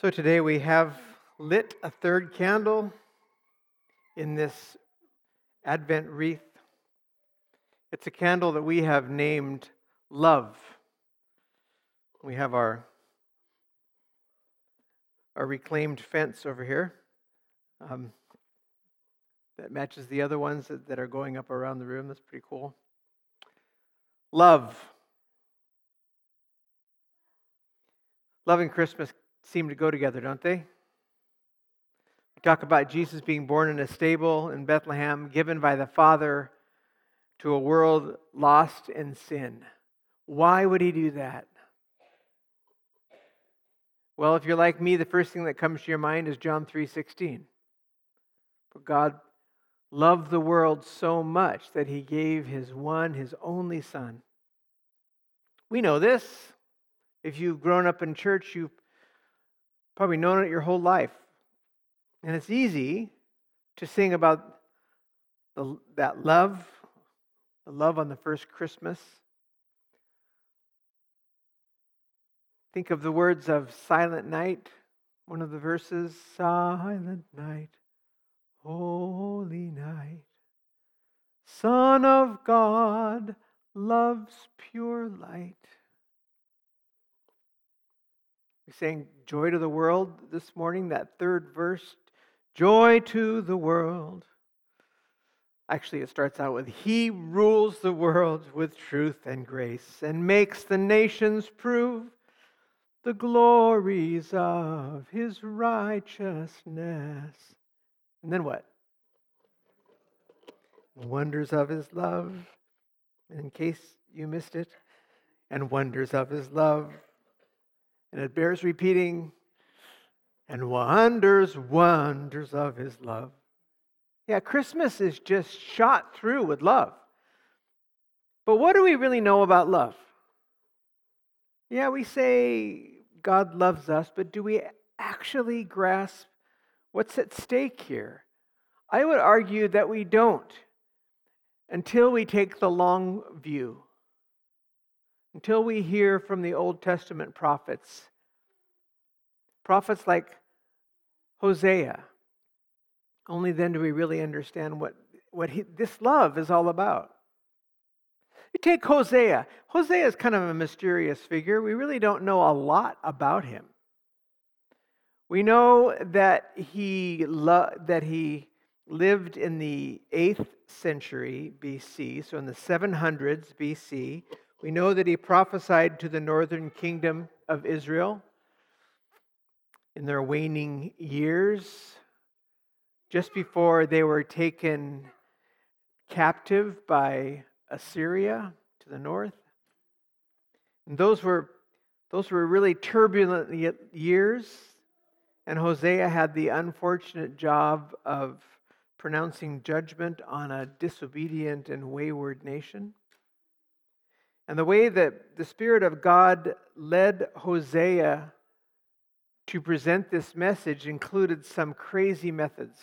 So today we have lit a third candle in this Advent wreath. It's a candle that we have named Love. We have our, our reclaimed fence over here um, that matches the other ones that, that are going up around the room. That's pretty cool. Love. Loving Christmas seem to go together, don't they? We talk about Jesus being born in a stable in Bethlehem, given by the Father to a world lost in sin. Why would he do that? Well, if you're like me, the first thing that comes to your mind is John 3:16. For God loved the world so much that he gave his one, his only son. We know this. If you've grown up in church, you've probably known it your whole life. And it's easy to sing about the, that love, the love on the first Christmas. Think of the words of Silent Night, one of the verses Silent night, holy night, Son of God, love's pure light. We sang Joy to the World this morning, that third verse. Joy to the world. Actually, it starts out with He rules the world with truth and grace and makes the nations prove the glories of His righteousness. And then what? Wonders of His love. In case you missed it, and wonders of His love and it bears repeating, and wonders, wonders of his love. Yeah, Christmas is just shot through with love. But what do we really know about love? Yeah, we say God loves us, but do we actually grasp what's at stake here? I would argue that we don't until we take the long view until we hear from the Old Testament prophets. Prophets like Hosea. Only then do we really understand what, what he, this love is all about. You take Hosea. Hosea is kind of a mysterious figure. We really don't know a lot about him. We know that he, lo- that he lived in the 8th century BC, so in the 700s BC, we know that he prophesied to the northern kingdom of Israel in their waning years, just before they were taken captive by Assyria to the north. And those were, those were really turbulent years, and Hosea had the unfortunate job of pronouncing judgment on a disobedient and wayward nation. And the way that the Spirit of God led Hosea to present this message included some crazy methods.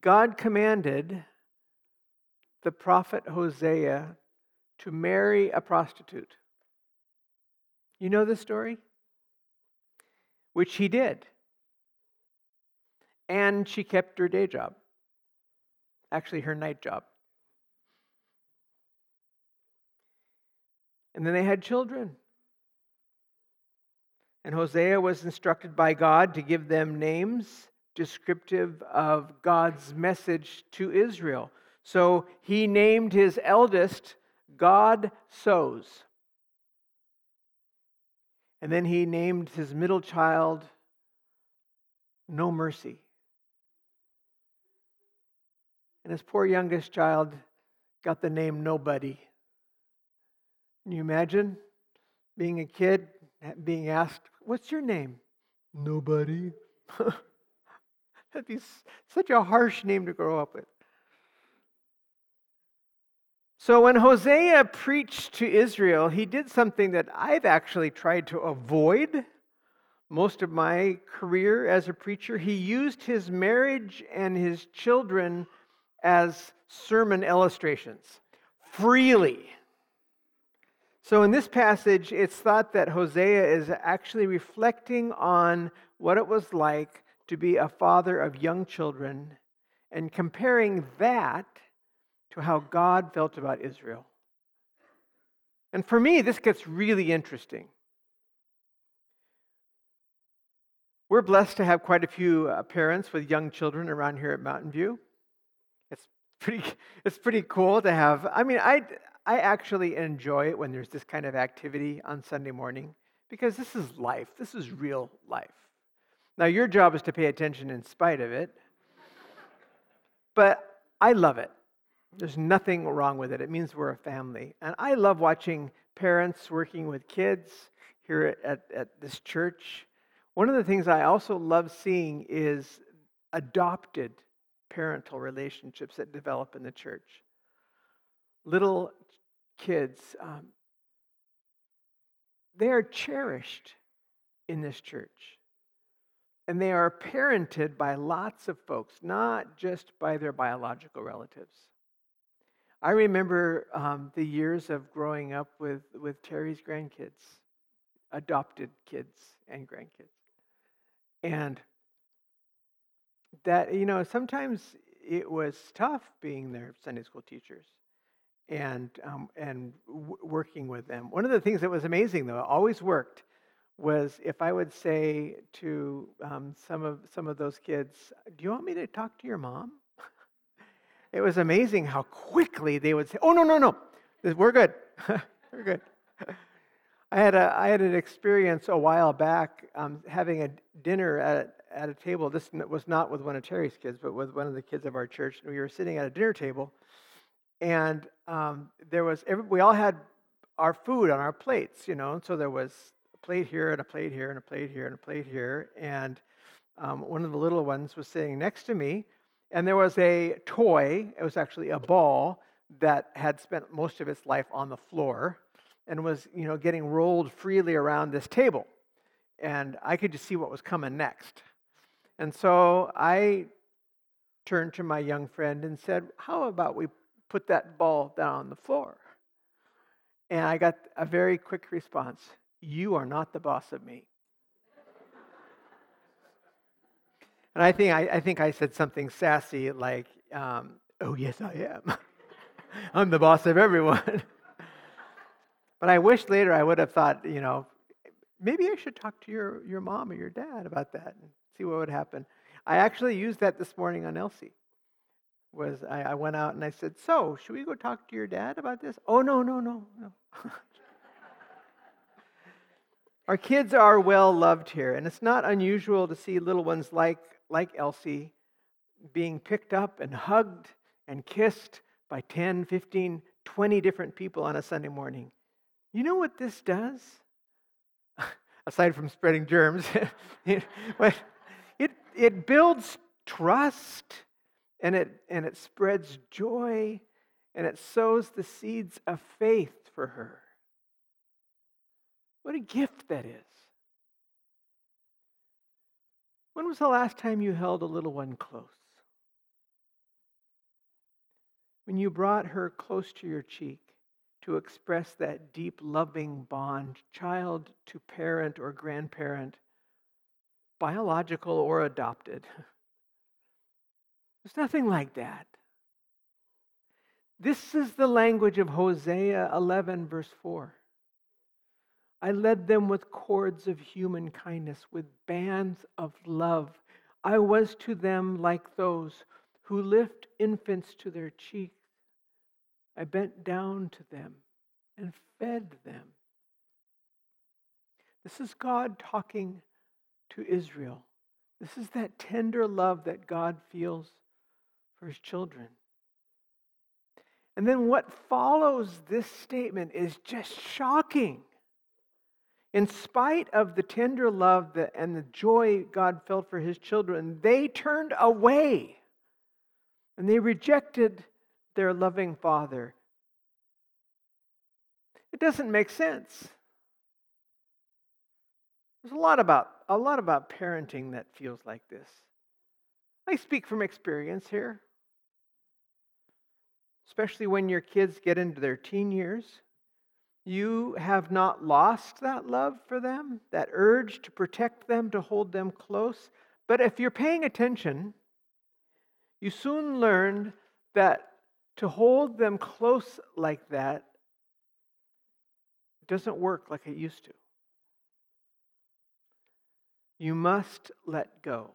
God commanded the prophet Hosea to marry a prostitute. You know the story? Which he did and she kept her day job, actually, her night job. And then they had children. And Hosea was instructed by God to give them names descriptive of God's message to Israel. So he named his eldest God Sows. And then he named his middle child No Mercy. And his poor youngest child got the name Nobody. Can you imagine being a kid, being asked, What's your name? Nobody. That'd be such a harsh name to grow up with. So when Hosea preached to Israel, he did something that I've actually tried to avoid most of my career as a preacher. He used his marriage and his children as sermon illustrations. freely. So, in this passage, it's thought that Hosea is actually reflecting on what it was like to be a father of young children and comparing that to how God felt about Israel. And for me, this gets really interesting. We're blessed to have quite a few uh, parents with young children around here at Mountain View. It's pretty, it's pretty cool to have. I mean, I, I actually enjoy it when there's this kind of activity on Sunday morning because this is life. This is real life. Now, your job is to pay attention in spite of it, but I love it. There's nothing wrong with it. It means we're a family. And I love watching parents working with kids here at, at this church. One of the things I also love seeing is adopted parental relationships that develop in the church. Little kids, um, they are cherished in this church. And they are parented by lots of folks, not just by their biological relatives. I remember um, the years of growing up with, with Terry's grandkids, adopted kids and grandkids. And that, you know, sometimes it was tough being their Sunday school teachers and, um, and w- working with them. One of the things that was amazing, though, always worked, was if I would say to um, some, of, some of those kids, Do you want me to talk to your mom? it was amazing how quickly they would say, "Oh no, no, no, we're good, we're good." I had a I had an experience a while back um, having a dinner at at a table. This was not with one of Terry's kids, but with one of the kids of our church. And We were sitting at a dinner table, and um, there was every, we all had our food on our plates, you know. So there was a plate here and a plate here and a plate here and a plate here, and um, one of the little ones was sitting next to me and there was a toy, it was actually a ball that had spent most of its life on the floor and was, you know, getting rolled freely around this table. And I could just see what was coming next. And so I turned to my young friend and said, How about we put that ball down on the floor? And I got a very quick response You are not the boss of me. And I think I, I think I said something sassy like, um, "Oh yes, I am. I'm the boss of everyone." but I wish later I would have thought, you know, maybe I should talk to your your mom or your dad about that see what would happen. I actually used that this morning on Elsie. Was I, I went out and I said, "So, should we go talk to your dad about this?" Oh no, no, no, no. Our kids are well loved here, and it's not unusual to see little ones like like Elsie, being picked up and hugged and kissed by 10, 15, 20 different people on a Sunday morning. You know what this does? Aside from spreading germs, it builds trust and it, and it spreads joy and it sows the seeds of faith for her. What a gift that is. When was the last time you held a little one close? When you brought her close to your cheek to express that deep, loving bond, child to parent or grandparent, biological or adopted. There's nothing like that. This is the language of Hosea 11, verse 4. I led them with cords of human kindness, with bands of love. I was to them like those who lift infants to their cheeks. I bent down to them and fed them. This is God talking to Israel. This is that tender love that God feels for his children. And then what follows this statement is just shocking. In spite of the tender love and the joy God felt for his children, they turned away and they rejected their loving father. It doesn't make sense. There's a lot about a lot about parenting that feels like this. I speak from experience here. especially when your kids get into their teen years, you have not lost that love for them, that urge to protect them, to hold them close. But if you're paying attention, you soon learn that to hold them close like that doesn't work like it used to. You must let go.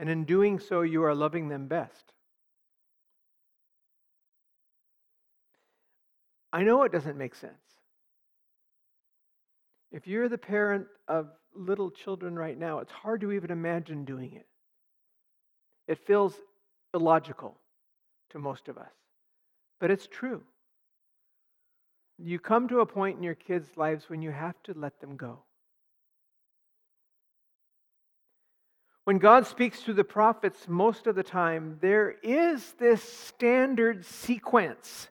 And in doing so, you are loving them best. I know it doesn't make sense. If you're the parent of little children right now, it's hard to even imagine doing it. It feels illogical to most of us, but it's true. You come to a point in your kids' lives when you have to let them go. When God speaks to the prophets, most of the time, there is this standard sequence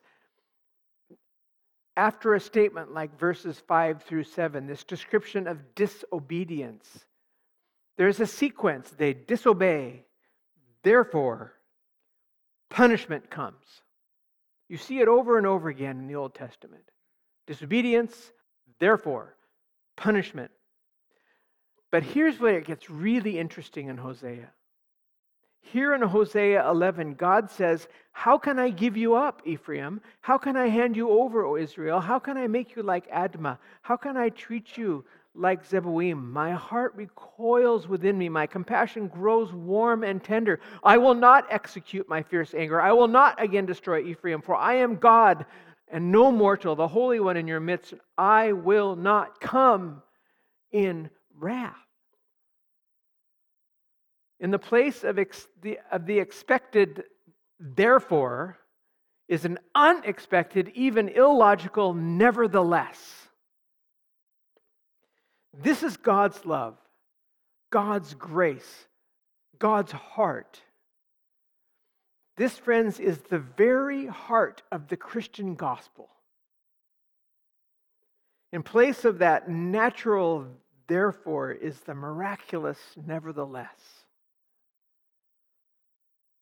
after a statement like verses 5 through 7, this description of disobedience. There's a sequence. They disobey. Therefore, punishment comes. You see it over and over again in the Old Testament. Disobedience, therefore, punishment. But here's where it gets really interesting in Hosea. Here in Hosea 11, God says, How can I give you up, Ephraim? How can I hand you over, O Israel? How can I make you like Admah? How can I treat you like Zeboim? My heart recoils within me. My compassion grows warm and tender. I will not execute my fierce anger. I will not again destroy Ephraim, for I am God and no mortal, the Holy One in your midst. I will not come in wrath. In the place of, ex- the, of the expected, therefore, is an unexpected, even illogical, nevertheless. This is God's love, God's grace, God's heart. This, friends, is the very heart of the Christian gospel. In place of that natural, therefore, is the miraculous, nevertheless.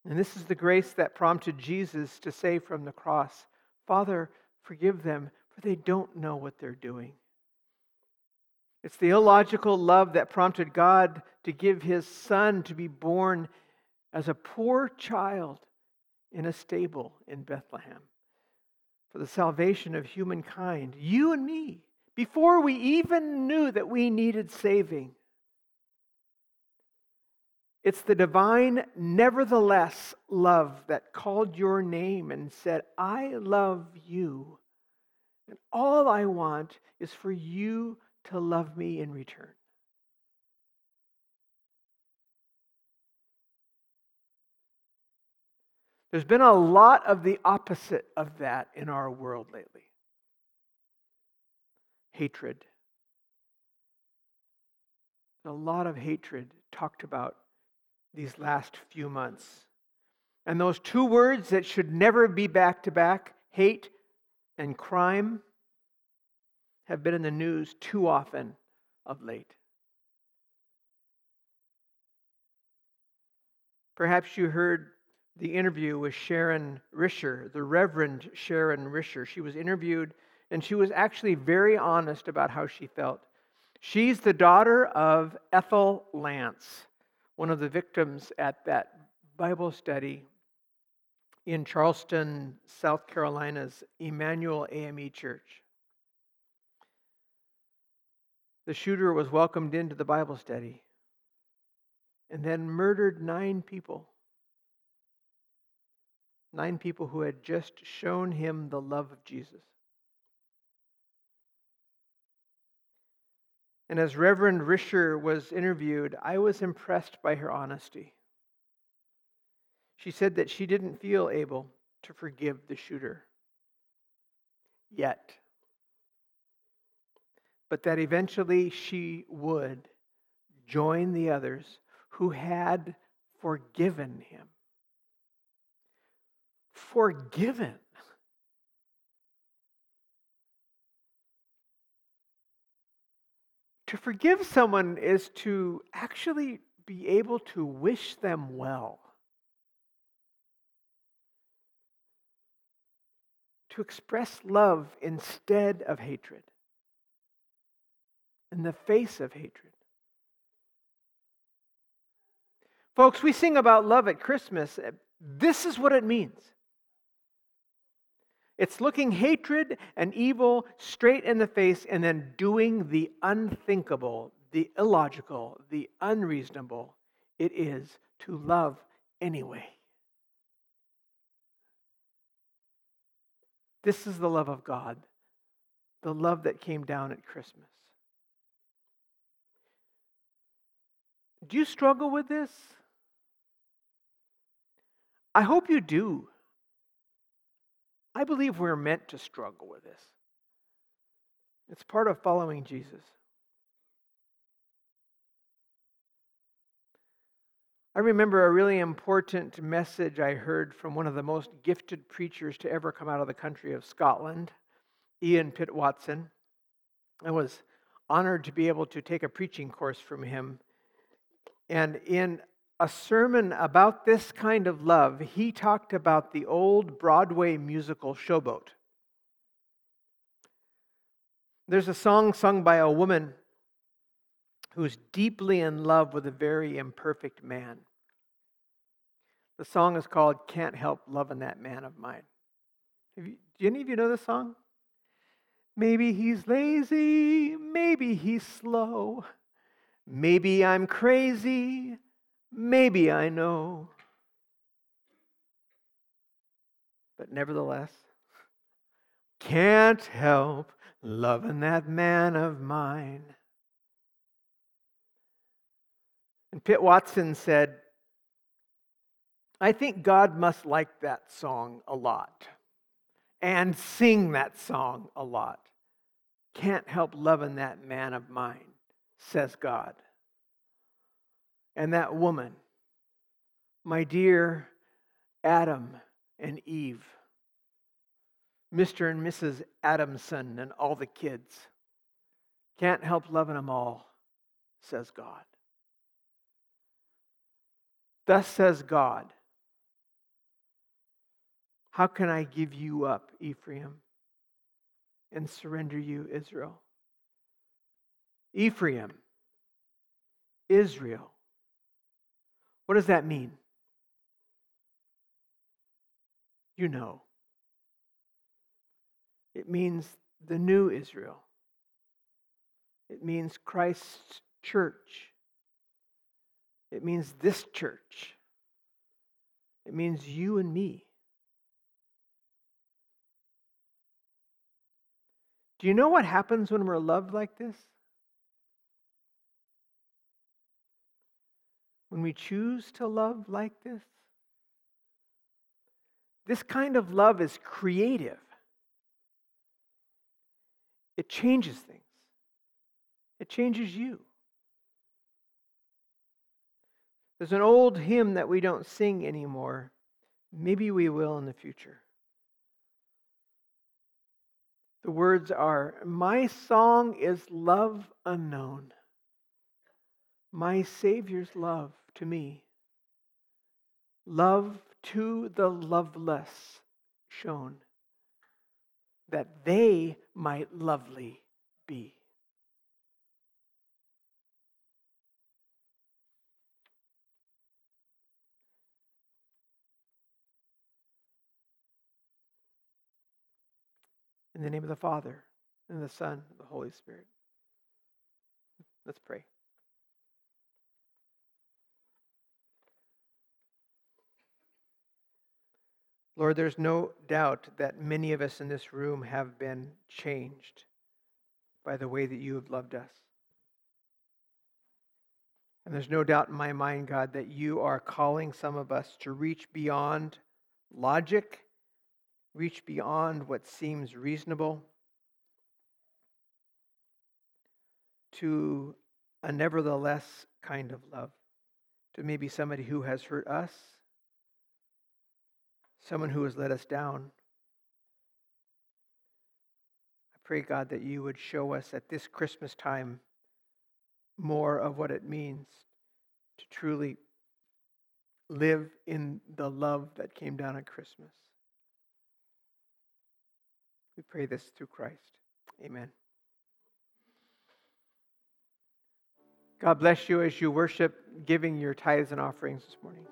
And this is the grace that prompted Jesus to say from the cross, Father, forgive them, for they don't know what they're doing. It's the illogical love that prompted God to give his son to be born as a poor child in a stable in Bethlehem for the salvation of humankind, you and me, before we even knew that we needed saving. It's the divine, nevertheless, love that called your name and said, I love you. And all I want is for you to love me in return. There's been a lot of the opposite of that in our world lately hatred. A lot of hatred talked about these last few months. And those two words that should never be back to back, hate and crime, have been in the news too often of late. Perhaps you heard the interview with Sharon Risher, the Reverend Sharon Risher. She was interviewed and she was actually very honest about how she felt. She's the daughter of Ethel Lance one of the victims at that Bible study in Charleston, South Carolina's Emanuel AME Church. The shooter was welcomed into the Bible study and then murdered nine people. Nine people who had just shown him the love of Jesus. And as Reverend Risher was interviewed, I was impressed by her honesty. She said that she didn't feel able to forgive the shooter yet, but that eventually she would join the others who had forgiven him. Forgiven. To forgive someone is to actually be able to wish them well. To express love instead of hatred, in the face of hatred. Folks, we sing about love at Christmas. This is what it means. It's looking hatred and evil straight in the face and then doing the unthinkable, the illogical, the unreasonable. It is to love anyway. This is the love of God, the love that came down at Christmas. Do you struggle with this? I hope you do. I believe we're meant to struggle with this. It's part of following Jesus. I remember a really important message I heard from one of the most gifted preachers to ever come out of the country of Scotland, Ian Pitt Watson. I was honored to be able to take a preaching course from him. And in a sermon about this kind of love, he talked about the old Broadway musical Showboat. There's a song sung by a woman who's deeply in love with a very imperfect man. The song is called Can't Help Loving That Man of Mine. You, do any of you know this song? Maybe he's lazy, maybe he's slow, maybe I'm crazy, Maybe I know. But nevertheless, can't help loving that man of mine. And Pitt Watson said, I think God must like that song a lot and sing that song a lot. Can't help loving that man of mine, says God and that woman, my dear Adam and Eve, Mr. and Mrs. Adamson, and all the kids. Can't help loving them all, says God. Thus says God, How can I give you up, Ephraim, and surrender you, Israel? Ephraim, Israel, what does that mean? You know. It means the new Israel. It means Christ's church. It means this church. It means you and me. Do you know what happens when we're loved like this? When we choose to love like this? This kind of love is creative. It changes things. It changes you. There's an old hymn that we don't sing anymore. Maybe we will in the future. The words are My song is love unknown my Savior's love to me, love to the loveless shown, that they might lovely be. In the name of the Father, and the Son, and the Holy Spirit. Let's pray. Lord, there's no doubt that many of us in this room have been changed by the way that you have loved us. And there's no doubt in my mind, God, that you are calling some of us to reach beyond logic, reach beyond what seems reasonable, to a nevertheless kind of love, to maybe somebody who has hurt us someone who has let us down. I pray, God, that you would show us at this Christmas time more of what it means to truly live in the love that came down at Christmas. We pray this through Christ. Amen. God bless you as you worship, giving your tithes and offerings this morning.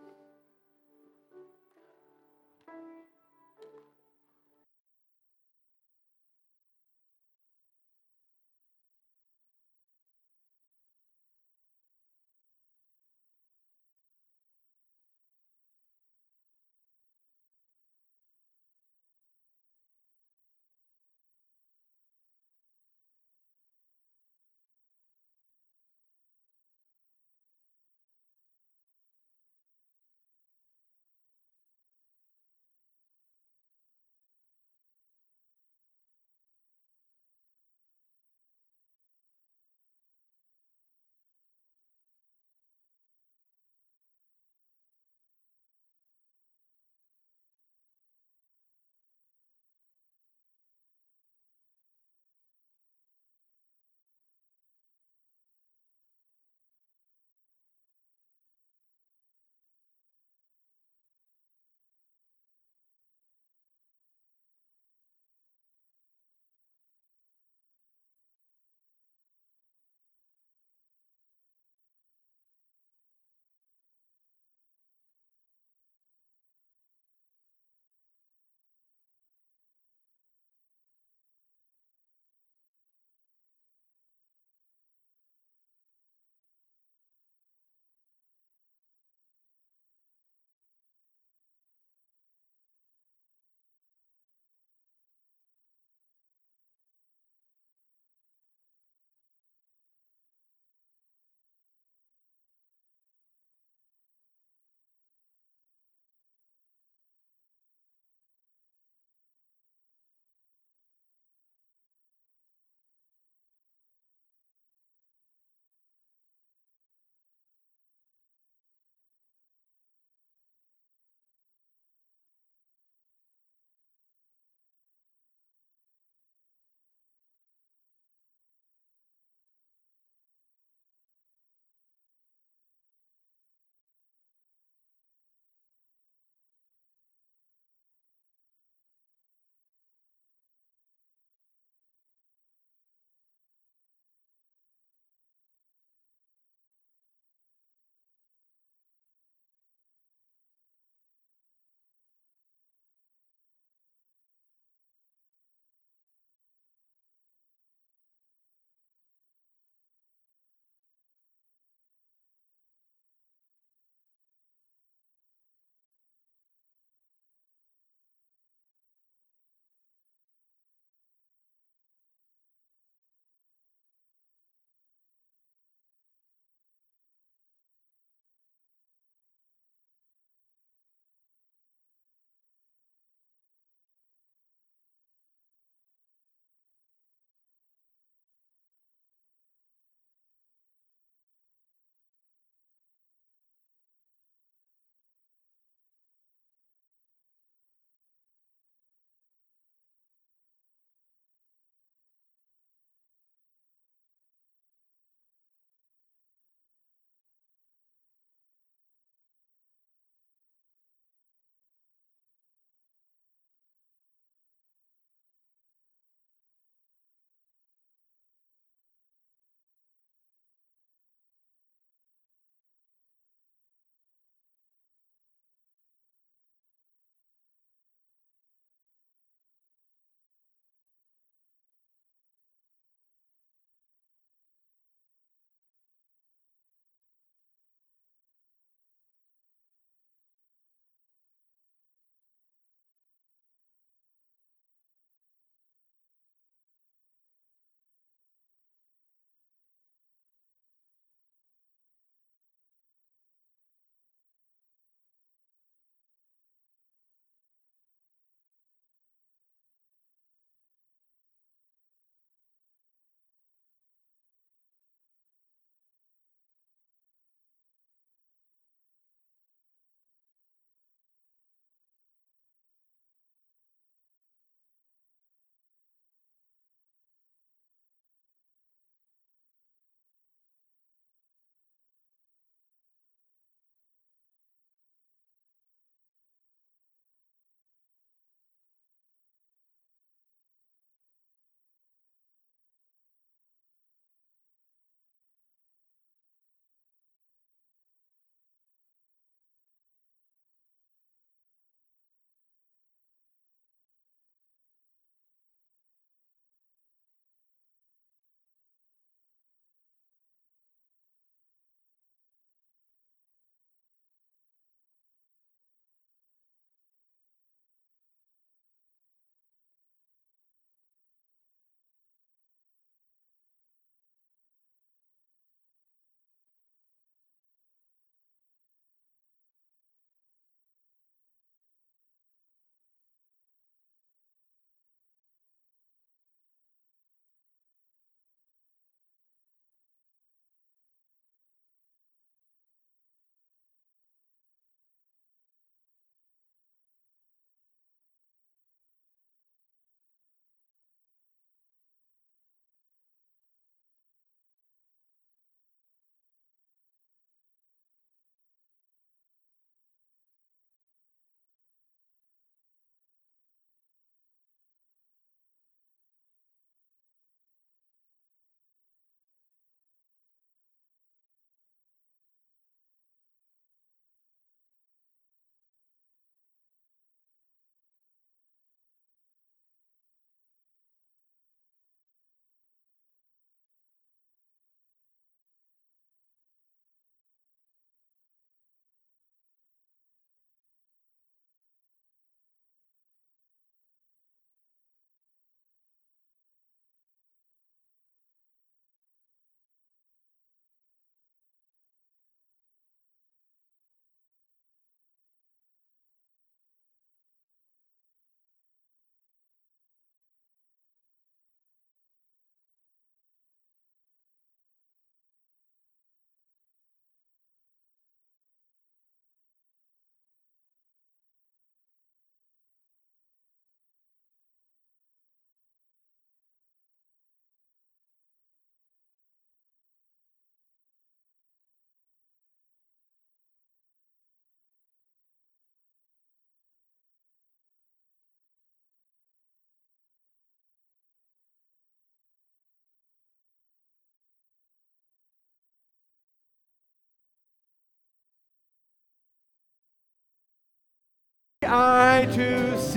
Eye to